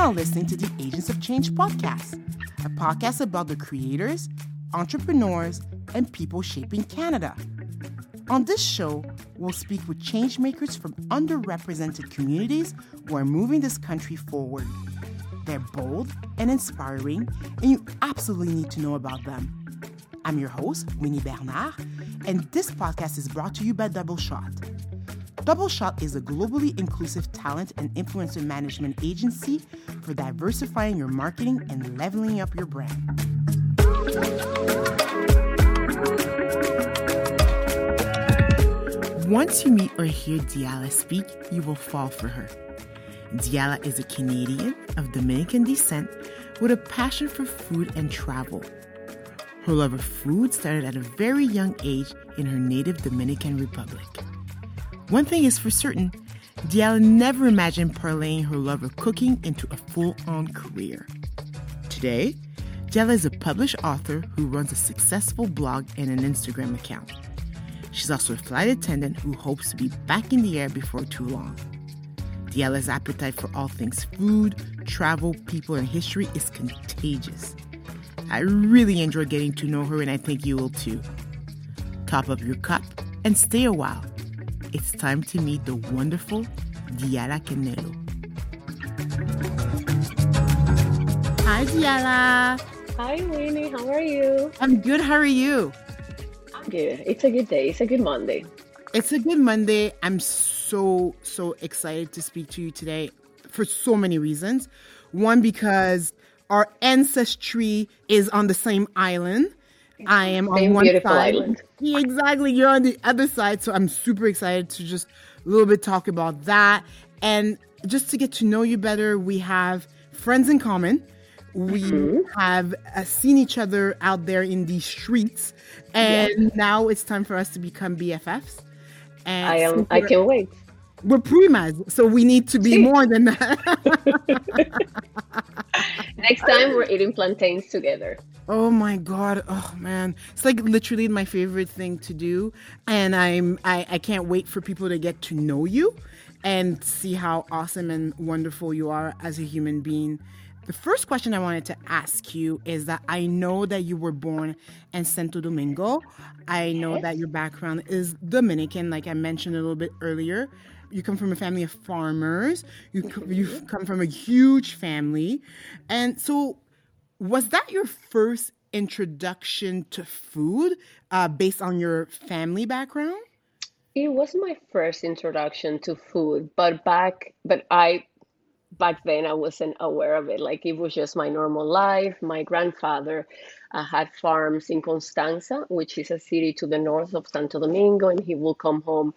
now listening to the Agents of Change podcast, a podcast about the creators, entrepreneurs, and people shaping Canada. On this show, we'll speak with changemakers from underrepresented communities who are moving this country forward. They're bold and inspiring, and you absolutely need to know about them. I'm your host, Winnie Bernard, and this podcast is brought to you by Double Shot. Double Shot is a globally inclusive talent and influencer management agency for diversifying your marketing and leveling up your brand. Once you meet or hear Diala speak, you will fall for her. Diala is a Canadian of Dominican descent with a passion for food and travel. Her love of food started at a very young age in her native Dominican Republic. One thing is for certain, Diala never imagined parlaying her love of cooking into a full on career. Today, Diala is a published author who runs a successful blog and an Instagram account. She's also a flight attendant who hopes to be back in the air before too long. Diala's appetite for all things food, travel, people, and history is contagious. I really enjoyed getting to know her, and I think you will too. Top up your cup and stay a while. It's time to meet the wonderful Diala Canelo. Hi, Diala. Hi, Winnie. How are you? I'm good. How are you? I'm good. It's a good day. It's a good Monday. It's a good Monday. I'm so, so excited to speak to you today for so many reasons. One, because our ancestry is on the same island. I am Same on one beautiful side. island. Exactly. You're on the other side. So I'm super excited to just a little bit talk about that. And just to get to know you better, we have friends in common. We Mm-hmm. have uh, seen each other out there in the streets. And now it's time for us to become BFFs. And I am. since I we're- can wait. We're primas, so we need to be See? more than that. Next time we're eating plantains together. Oh my god! Oh man, it's like literally my favorite thing to do, and I'm I, I can't wait for people to get to know you and see how awesome and wonderful you are as a human being. The first question I wanted to ask you is that I know that you were born in Santo Domingo. I know that your background is Dominican, like I mentioned a little bit earlier. You come from a family of farmers. You you come from a huge family, and so was that your first introduction to food uh, based on your family background? It was my first introduction to food, but back, but I, back then I wasn't aware of it. Like it was just my normal life. My grandfather uh, had farms in Constanza, which is a city to the north of Santo Domingo, and he will come home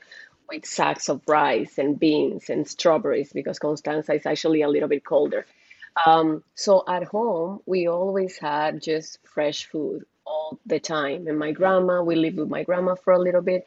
with sacks of rice and beans and strawberries because Constanza is actually a little bit colder. Um, so at home, we always had just fresh food all the time. And my grandma, we lived with my grandma for a little bit,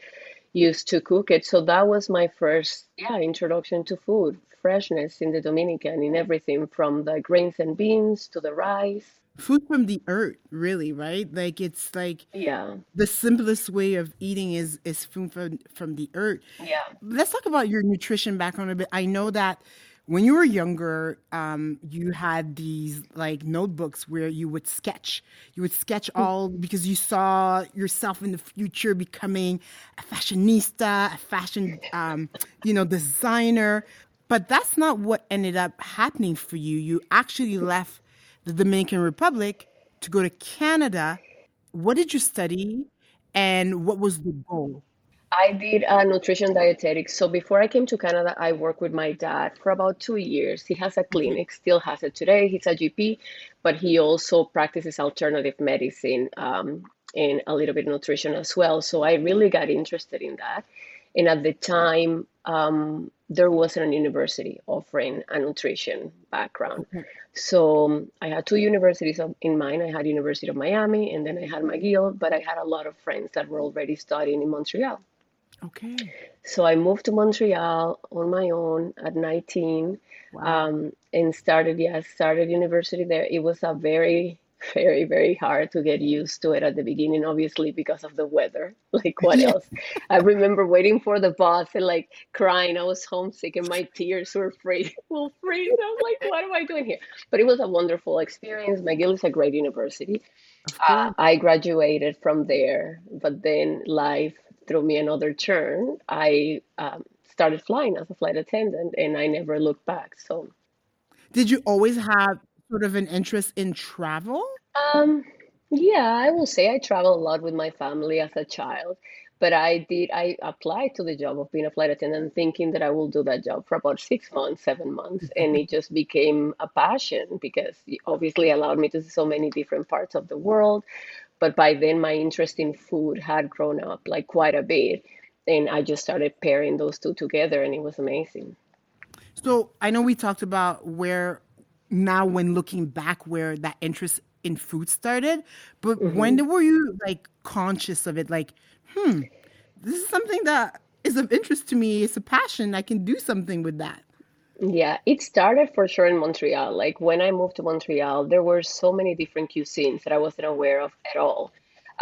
used to cook it. So that was my first, yeah, introduction to food, freshness in the Dominican, in everything from the grains and beans to the rice. Food from the earth, really, right? Like it's like Yeah, the simplest way of eating is is food from from the earth. yeah. Let's talk about your nutrition background a bit. I know that when you were younger, um, you had these like notebooks where you would sketch. You would sketch all because you saw yourself in the future becoming a fashionista, a fashion, um, you know, designer. But that's not what ended up happening for you. You actually left the Dominican Republic to go to Canada. What did you study, and what was the goal? I did uh, nutrition dietetics. So before I came to Canada, I worked with my dad for about two years. He has a clinic, still has it today. He's a GP, but he also practices alternative medicine um, and a little bit nutrition as well. So I really got interested in that. And at the time, um, there wasn't a university offering a nutrition background. So um, I had two universities in mind. I had University of Miami, and then I had McGill. But I had a lot of friends that were already studying in Montreal. Okay. So I moved to Montreal on my own at 19 Wow. um, and started, yeah, started university there. It was a very very, very hard to get used to it at the beginning, obviously, because of the weather. Like, what Yeah. else? I remember waiting for the bus and like crying. I was homesick and my tears were free, will freeze. I was like, what am I doing here? But it was a wonderful experience. McGill is a great university. Uh. I graduated from there, but then life threw me another turn. I um, started flying as a flight attendant and I never looked back. So, Did you always have sort of an interest in travel? um, yeah, I will say I traveled a lot with my family as a child, but I did, I applied to the job of being a flight attendant thinking that I will do that job for about six months, seven months, and it just became a passion because it obviously allowed me to see so many different parts of the world. But by then, my interest in food had grown up like quite a bit, and I just started pairing those two together, and it was amazing. So I know we talked about where now when looking back where that interest in food started, but hmm when were you like conscious of it? Like, hmm, this is something that is of interest to me. It's a passion. I can do something with that. Yeah, it started for sure in Montreal. Like when I moved to Montreal, there were so many different cuisines that I wasn't aware of at all.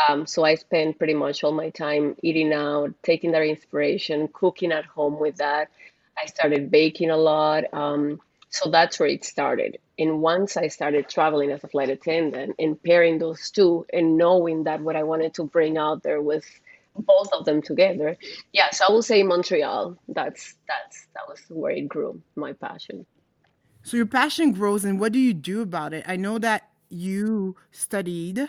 Um, so I spent pretty much all my time eating out, taking that inspiration, cooking at home with that. I started baking a lot. Um, so that's where it started. And once I started traveling as a flight attendant and pairing those two and knowing that what I wanted to bring out there was both of them together, yes, I will say Montreal. That's that's that was where it grew, my passion. So your passion grows, and what do you do about it? I know that you studied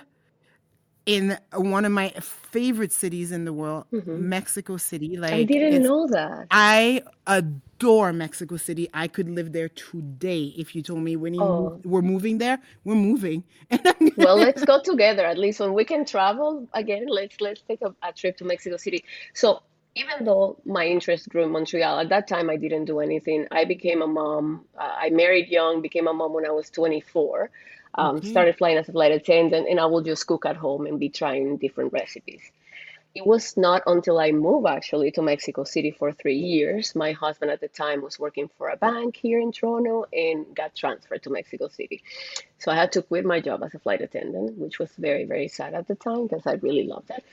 in one of my favorite cities in the world, hmm Mexico City. Like I didn't know that. I adore Mexico City. I could live there today if you told me when you Oh. we're moving there, we're moving. Well, let's go together. At least when we can travel again, let's let's take a, a trip to Mexico City. So even though my interest grew in Montreal, at that time I didn't do anything. I became a mom. Uh, I married young, became a mom when I was 24. Um, okay. started flying as a flight attendant, and I will just cook at home and be trying different recipes. It was not until I moved actually to Mexico City for three years. My husband at the time was working for a bank here in Toronto and got transferred to Mexico City. So I had to quit my job as a flight attendant, which was very, very sad at the time because I really loved it.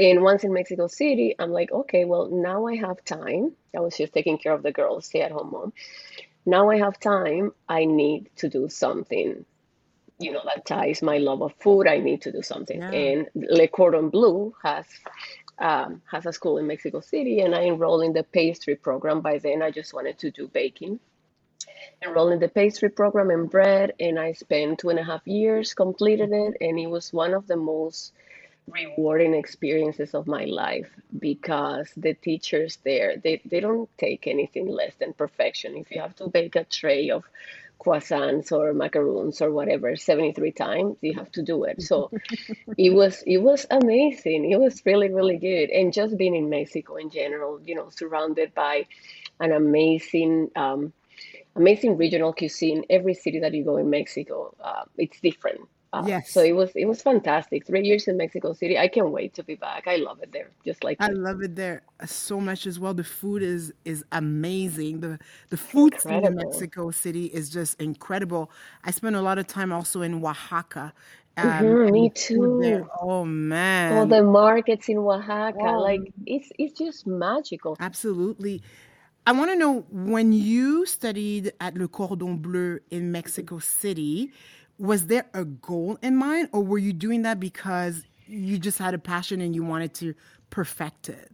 And once in Mexico City, I'm like, okay, well, now I have time. I was just taking care of the girls, stay at home mom. Now I have time. I need to do something you know, that ties my love of food. I need to do something. Yeah. And Le Cordon Bleu has um, has a school in Mexico City, and I enrolled in the pastry program. By then, I just wanted to do baking. Enrolled in the pastry program and bread, and I spent two and a half years, completed it, and it was one of the most rewarding experiences of my life because the teachers there they, they don't take anything less than perfection if you have to bake a tray of croissants or macaroons or whatever 73 times you have to do it so it was it was amazing it was really really good and just being in mexico in general you know surrounded by an amazing um, amazing regional cuisine. Every city that you go in Mexico, uh, it's different. Uh, so it was it was fantastic. Three years in Mexico City. I can't wait to be back. I love it there, just like I you. love it there so much as well. The food is is amazing. The the food in Mexico City is just incredible. I spent a lot of time also in Oaxaca, um, hmm and me too. Oh man! All the markets in Oaxaca, Oh, like it's it's just magical. absolutely. I want to know when you studied at Le Cordon Bleu in Mexico City, was there a goal in mind, or were you doing that because you just had a passion and you wanted to perfect it?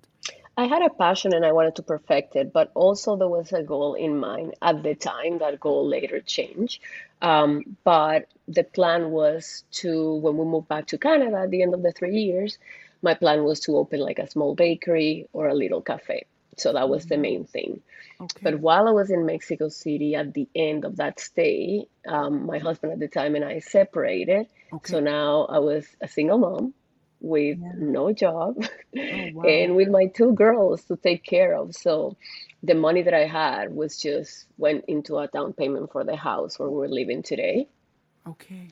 I had a passion and I wanted to perfect it, but also there was a goal in mind at the time. That goal later changed. Um, but the plan was to, when we moved back to Canada at the end of the three years, my plan was to open like a small bakery or a little cafe. So that was the main thing. But while I was in Mexico City at the end of that stay, um, my husband at the time and I separated. So now I was a single mom with Yeah. no job Oh, wow. and with my two girls to take care of. So the money that I had was just went into a down payment for the house where we're living today. Okay.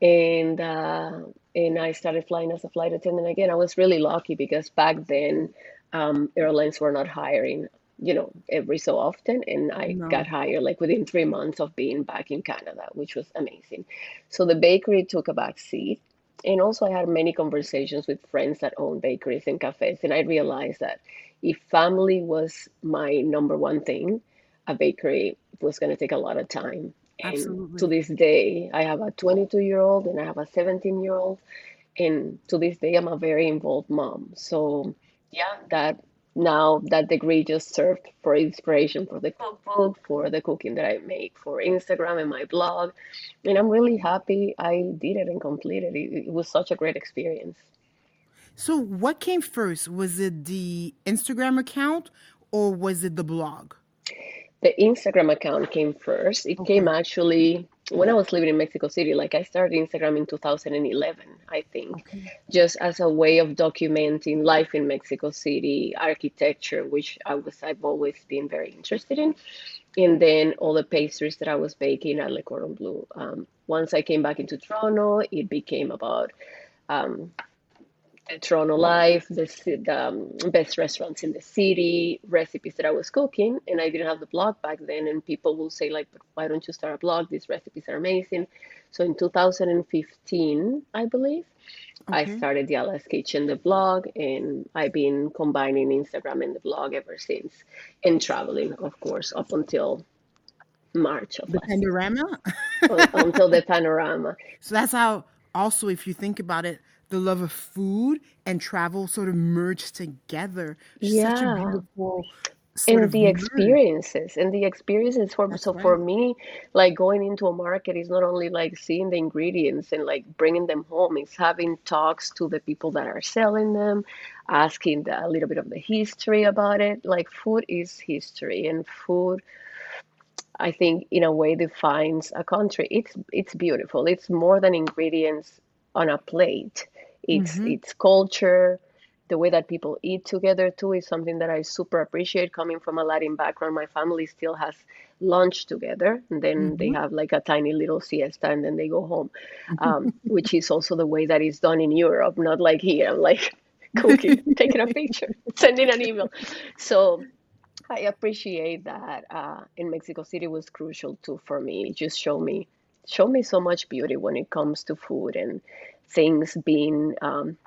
And uh, and I started flying as a flight attendant again. I was really lucky because back then um, airlines were not hiring you know, every so often. And I No. got hired like within three months of being back in Canada, which was amazing. So the bakery took a back seat. And also, I had many conversations with friends that own bakeries and cafes. And I realized that if family was my number one thing, a bakery was going to take a lot of time. And to this day, I have a 22 year old and I have a 17 year old. And to this day, I'm a very involved mom. So, yeah, that now that degree just served for inspiration for the cookbook, for the cooking that I make for Instagram and my blog. And I'm really happy I did it and completed it. It was such a great experience. So, what came first? Was it the Instagram account or was it the blog? The Instagram account came first. It came actually when I was living in Mexico City. Like I started Instagram in 2011, I think, Okay. just as a way of documenting life in Mexico City, architecture, which I was I've always been very interested in, and then all the pastries that I was baking at Le Cordon Bleu. Um, once I came back into Toronto, it became about um, Toronto Life, the, the um, best restaurants in the city, recipes that I was cooking, and I didn't have the blog back then. And people will say like, "But why don't you start a blog? These recipes are amazing." So in 2015, I believe, I started Diala's Kitchen, the blog, and I've been combining Instagram and the blog ever since, and traveling, of course, up until March of The panorama? un- until the panorama. So that's how, also, if you think about it, the love of food and travel sort of merged together. Such a Yeah. beautiful And the merge. experiences, and the experiences for That's so for me, like going into a market is not only like seeing the ingredients and like bringing them home, it's having talks to the people that are selling them, asking the, a little bit of the history about it. Like food is history, and food, I think, in a way defines a country. It's it's beautiful. It's more than ingredients on a plate. It's hmm it's culture. The way that people eat together too is something that I super appreciate. Coming from a Latin background, my family still has lunch together, and then they hmm have like a tiny little siesta, and then they go home. Um, which is also the way that is done in Europe, not like here. I'm like cooking, taking a picture, sending an email. So I appreciate that uh, in Mexico City was crucial too for me. It just showed me showed me so much beauty when it comes to food and things being um,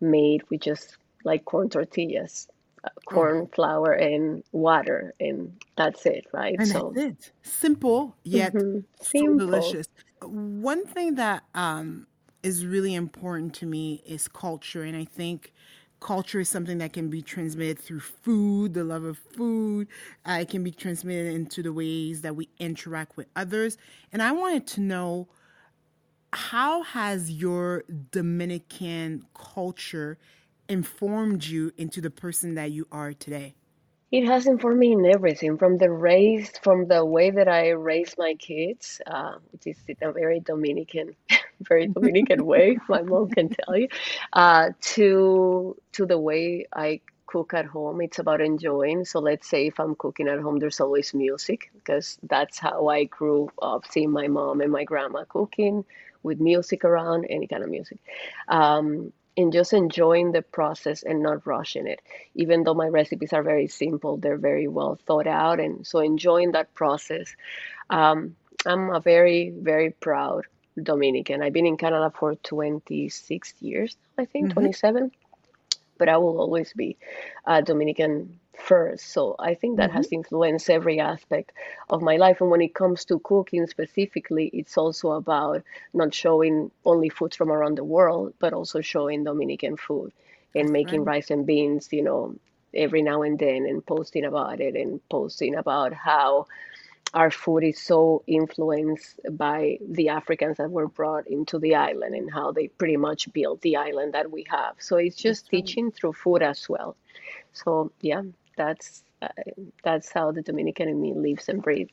made with just like corn tortillas, uh, corn flour and water, and that's it, right? and that's So, it. Simple, yet hmm so delicious. One thing that um, is really important to me is culture. And I think culture is something that can be transmitted through food, the love of food. Uh, it can be transmitted into the ways that we interact with others. And I wanted to know how has your Dominican culture informed you into the person that you are today? It has informed me in everything from the raise, from the way that I raise my kids, uh, which is a very Dominican, very Dominican way, my mom can tell you, uh, to to the way I cook at home. It's about enjoying. So let's say if I'm cooking at home, there's always music because that's how I grew up, seeing my mom and my grandma cooking with music around, any kind of music. Um, and just enjoying the process and not rushing it even though my recipes are very simple, they're very well thought out. And so enjoying that process. Um, I'm a very, very proud Dominican. I've been in Canada for 26 years, I think, hmm 27, but I will always be uh, Dominican first. So I think that hmm has influenced every aspect of my life. And when it comes to cooking specifically, it's also about not showing only foods from around the world, but also showing Dominican food and That's making right. rice and beans, you know, every now and then and posting about it and posting about how our food is so influenced by the Africans that were brought into the island and how they pretty much built the island that we have. So it's That's just right. teaching through food as well. So yeah, that's uh, that's how the Dominican in me lives and breathes.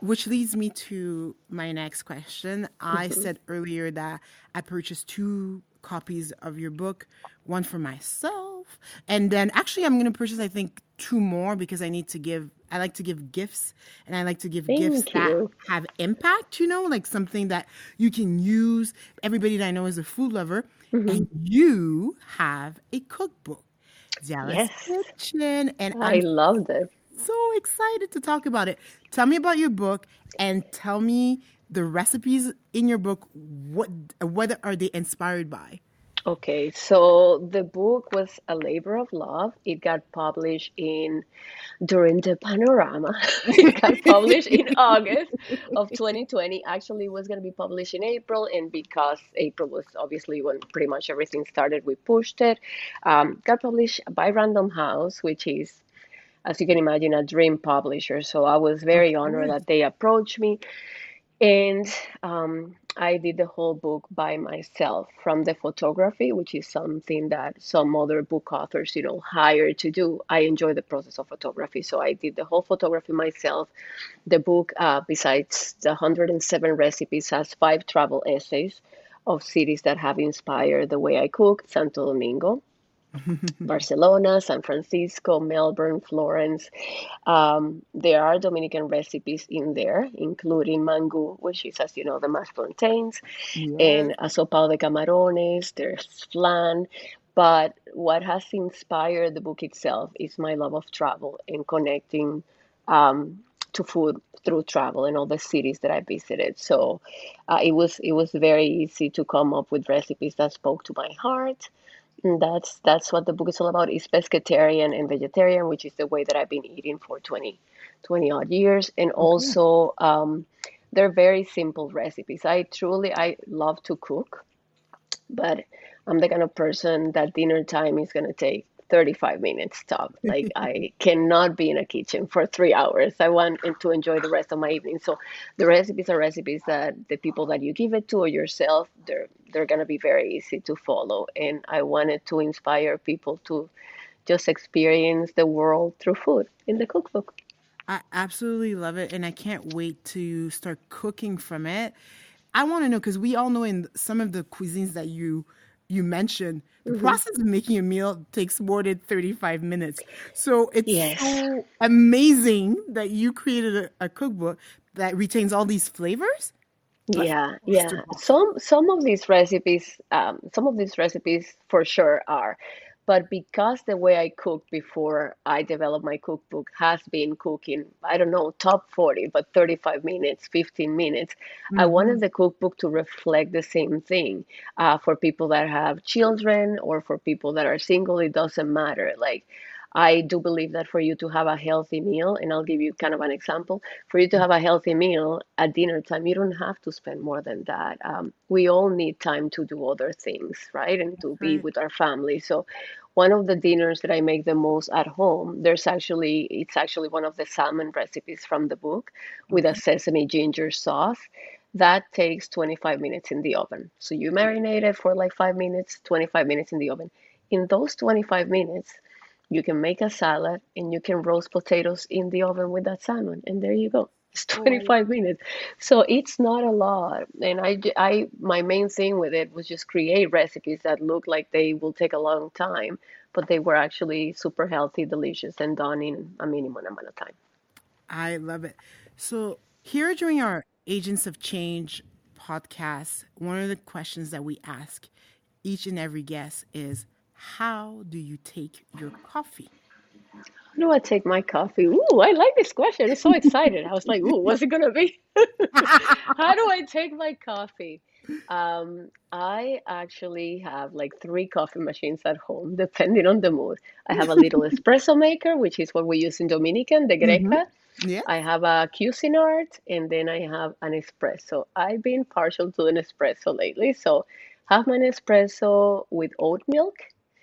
Which leads me to my next question. I hmm said earlier that I purchased two copies of your book, one for myself, and then actually I'm going to purchase I think two more because I need to give I like to give gifts and I like to give gifts Thank that have impact, you know, like something that you can use. Everybody that I know is a food lover hmm and you have a cookbook. Diala's Yes, Kitchen and I I'm loved it. so excited to talk about it. Tell me about your book and tell me the recipes in your book. What what are they inspired by? Okay, so the book was a labor of love. It got published in during the panorama. it got published in August of 2020. Actually, it was going to be published in April, and because April was obviously when pretty much everything started, we pushed it. Um, got published by Random House, which is, as you can imagine, a dream publisher. So I was very honored that they approached me. And um, I did the whole book by myself from the photography, which is something that some other book authors, you know, hire to do. I enjoy the process of photography, so I did the whole photography myself. The book, uh, besides the 107 recipes, has five travel essays of cities that have inspired the way I cook Santo Domingo, Barcelona, San Francisco, Melbourne, Florence. Um, there are Dominican recipes in there, including mangú, which is, as you know, the mashed plantains, yes. and asopao de camarones, there's flan. But what has inspired the book itself is my love of travel and connecting um, to food through travel in all the cities that I visited. So uh, it was it was very easy to come up with recipes that spoke to my heart that's that's what the book is all about is pescatarian and vegetarian which is the way that i've been eating for 20 20 odd years. And also um, they're very simple recipes. I truly i love to cook but i'm the kind of person that dinner time is going to take 35 minutes top. Like I cannot be in a kitchen for three hours. I want to enjoy the rest of my evening. So the recipes are recipes that the people that you give it to or yourself, they're they're gonna be very easy to follow. And I wanted to inspire people to just experience the world through food in the cookbook. I absolutely love it, and I can't wait to start cooking from it. I want to know because we all know in some of the cuisines that you you mentioned, the mm-hmm. process of making a meal takes more than 35 minutes. So it's yes. so amazing that you created a, a cookbook that retains all these flavors. Yeah, yeah. Some some of these recipes, um, some of these recipes for sure are but because the way I cooked before I developed my cookbook has been cooking, I don't know, top 40, but 35 minutes, 15 minutes, mm-hmm. I wanted the cookbook to reflect the same thing uh, for people that have children or for people that are single. It doesn't matter. Like, I do believe that for you to have a healthy meal, and I'll give you kind of an example, for you to have a healthy meal at dinner time, you don't have to spend more than that. Um, we all need time to do other things, right? And to be with our family. So one of the dinners that I make the most at home, there's actually, it's actually one of the salmon recipes from the book with a sesame ginger sauce. That takes 25 minutes in the oven. So you marinate it for like five minutes, 25 minutes in the oven. In those 25 minutes, you can make a salad and you can roast potatoes in the oven with that salmon, and there you go. It's 25 minutes. So it's not a lot. And I, I, my main thing with it was just create recipes that look like they will take a long time, but they were actually super healthy, delicious, and done in a minimum amount of time. I love it. So here during our Agents of Change podcast, one of the questions that we ask each and every guest is how do you take your coffee? How do I take my coffee? Ooh, I like this question. I'm so excited. I was like, ooh, what's it gonna be? How do I take my coffee? Um, I actually have like three coffee machines at home, depending on the mood. I have a little espresso maker, which is what we use in Dominican, the Greca. Mm-hmm. Yeah. I have a Cuisinart, and then I have an espresso. I've been partial to an espresso lately, so have my espresso with oat milk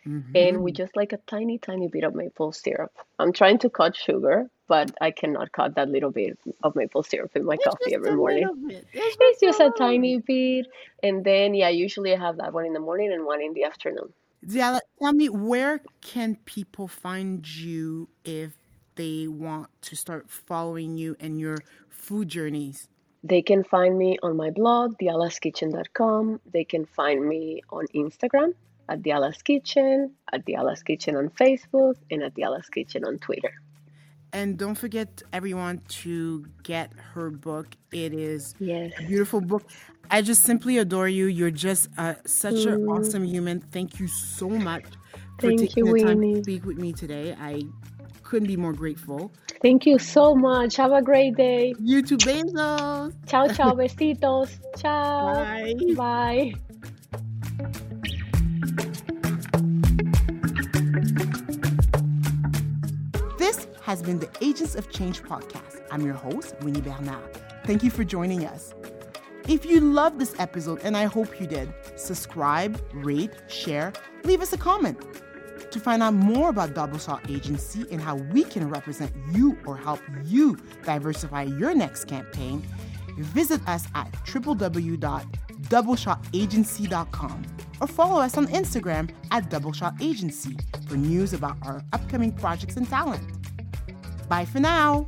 Mm-hmm. And with just like a tiny, tiny bit of maple syrup. I'm trying to cut sugar, but I cannot cut that little bit of maple syrup in my it's coffee every morning. It's, it's just a tiny bit. And then, yeah, usually I have that one in the morning and one in the afternoon. Yeah, tell me, where can people find you if they want to start following you and your food journeys? They can find me on my blog, dialaskitchen.com. They can find me on Instagram at Diala's Kitchen, at Diala's Kitchen on Facebook, and at Diala's Kitchen on Twitter. And don't forget, everyone, to get her book. It is yes. a beautiful book. I just simply adore you. You're just uh, such mm. an awesome human. Thank you so much for Thank taking you, the time Winnie. to speak with me today. I couldn't be more grateful. Thank you so much. Have a great day. You too, besos. Ciao, ciao, besitos. Ciao. Bye. Bye. Has been the Agents of Change podcast. I'm your host, Winnie Bernard. Thank you for joining us. If you loved this episode, and I hope you did, subscribe, rate, share, leave us a comment. To find out more about Double Shot Agency and how we can represent you or help you diversify your next campaign, visit us at www.doubleshotagency.com or follow us on Instagram at Double Shot Agency for news about our upcoming projects and talent. Bye for now.